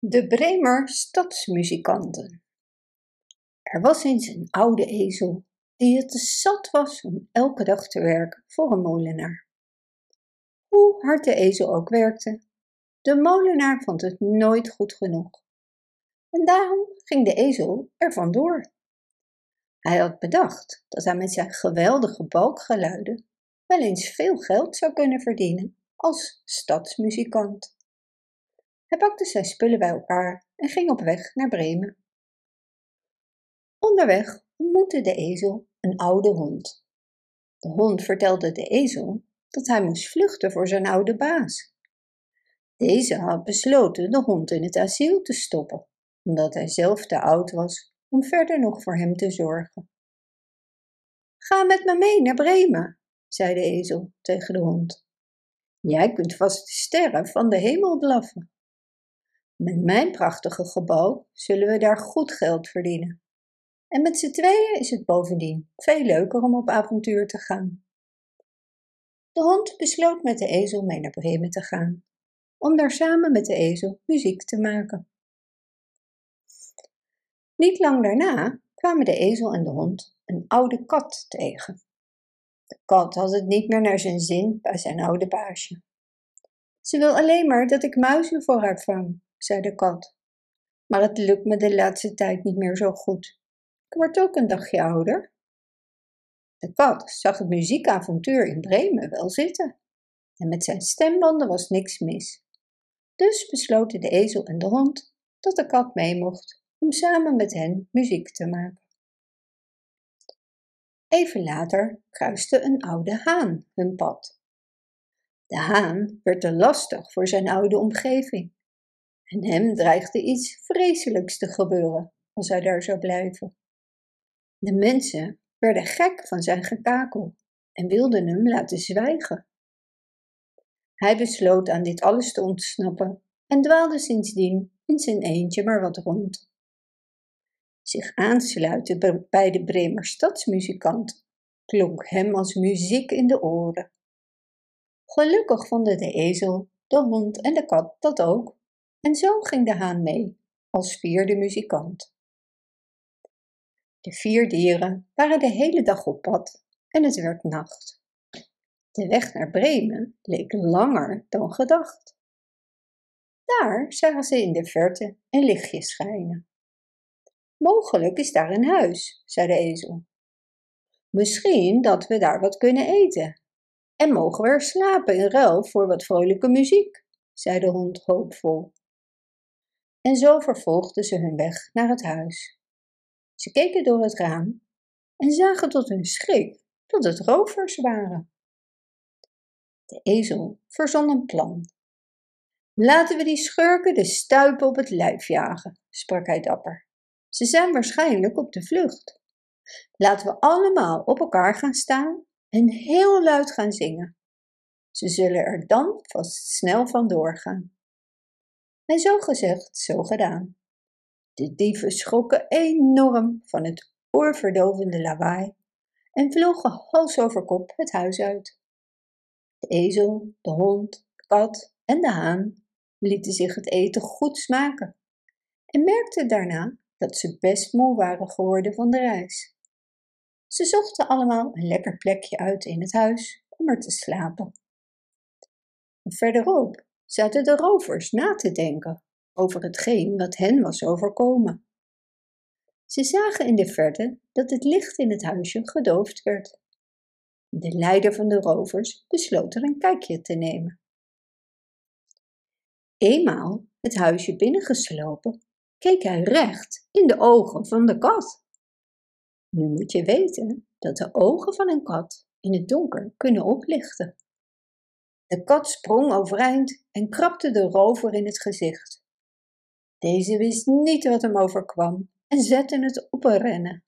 De Bremer stadsmuzikanten. Er was eens een oude ezel die het te zat was om elke dag te werken voor een molenaar. Hoe hard de ezel ook werkte, de molenaar vond het nooit goed genoeg. En daarom ging de ezel er vandoor. Hij had bedacht dat hij met zijn geweldige balkgeluiden wel eens veel geld zou kunnen verdienen als stadsmuzikant. Hij pakte zijn spullen bij elkaar en ging op weg naar Bremen. Onderweg ontmoette de ezel een oude hond. De hond vertelde de ezel dat hij moest vluchten voor zijn oude baas. Deze had besloten de hond in het asiel te stoppen, omdat hij zelf te oud was om verder nog voor hem te zorgen. Ga met me mee naar Bremen, zei de ezel tegen de hond. Jij kunt vast de sterren van de hemel blaffen. Met mijn prachtige gebouw zullen we daar goed geld verdienen. En met z'n tweeën is het bovendien veel leuker om op avontuur te gaan. De hond besloot met de ezel mee naar Bremen te gaan, om daar samen met de ezel muziek te maken. Niet lang daarna kwamen de ezel en de hond een oude kat tegen. De kat had het niet meer naar zijn zin bij zijn oude baasje. Ze wil alleen maar dat ik muizen voor haar vang, zei de kat. Maar het lukt me de laatste tijd niet meer zo goed. Ik word ook een dagje ouder. De kat zag het muziekavontuur in Bremen wel zitten. En met zijn stembanden was niks mis. Dus besloten de ezel en de hond dat de kat mee mocht om samen met hen muziek te maken. Even later kruiste een oude haan hun pad. De haan werd te lastig voor zijn oude omgeving en hem dreigde iets vreselijks te gebeuren als hij daar zou blijven. De mensen werden gek van zijn gekakel en wilden hem laten zwijgen. Hij besloot aan dit alles te ontsnappen en dwaalde sindsdien in zijn eentje maar wat rond. Zich aansluiten bij de Bremer stadsmuzikant klonk hem als muziek in de oren. Gelukkig vonden de ezel, de hond en de kat dat ook en zo ging de haan mee, als vierde muzikant. De vier dieren waren de hele dag op pad en het werd nacht. De weg naar Bremen leek langer dan gedacht. Daar zagen ze in de verte een lichtje schijnen. Mogelijk is daar een huis, zei de ezel. Misschien dat we daar wat kunnen eten. En mogen we er slapen in ruil voor wat vrolijke muziek, zei de hond hoopvol en zo vervolgden ze hun weg naar het huis. Ze keken door het raam en zagen tot hun schrik dat het rovers waren. De ezel verzon een plan. Laten we die schurken de stuipen op het lijf jagen, sprak hij dapper. Ze zijn waarschijnlijk op de vlucht. Laten we allemaal op elkaar gaan staan en heel luid gaan zingen. Ze zullen er dan vast snel van doorgaan. En zo gezegd, zo gedaan. De dieven schrokken enorm van het oorverdovende lawaai en vlogen hals over kop het huis uit. De ezel, de hond, de kat en de haan lieten zich het eten goed smaken en merkten daarna dat ze best moe waren geworden van de reis. Ze zochten allemaal een lekker plekje uit in het huis om er te slapen. verderop zaten de rovers na te denken over hetgeen wat hen was overkomen. Ze zagen in de verte dat het licht in het huisje gedoofd werd. De leider van de rovers besloot er een kijkje te nemen. Eenmaal het huisje binnengeslopen, keek hij recht in de ogen van de kat. Nu moet je weten dat de ogen van een kat in het donker kunnen oplichten. De kat sprong overeind en krabde de rover in het gezicht. Deze wist niet wat hem overkwam en zette het op een rennen.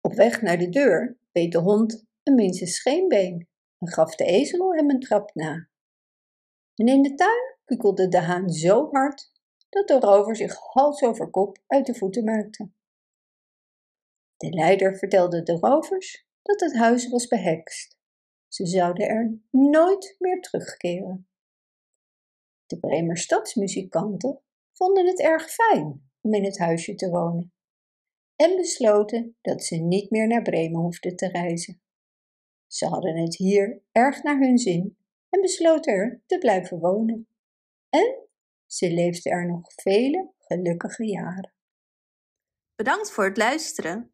Op weg naar de deur beet de hond een minstens scheenbeen en gaf de ezel hem een trap na. En in de tuin kukelde de haan zo hard dat de rover zich hals over kop uit de voeten maakte. De leider vertelde de rovers dat het huis was behekst. Ze zouden er nooit meer terugkeren. De Bremer stadsmuzikanten vonden het erg fijn om in het huisje te wonen en besloten dat ze niet meer naar Bremen hoefden te reizen. Ze hadden het hier erg naar hun zin en besloten er te blijven wonen. En ze leefden er nog vele gelukkige jaren. Bedankt voor het luisteren.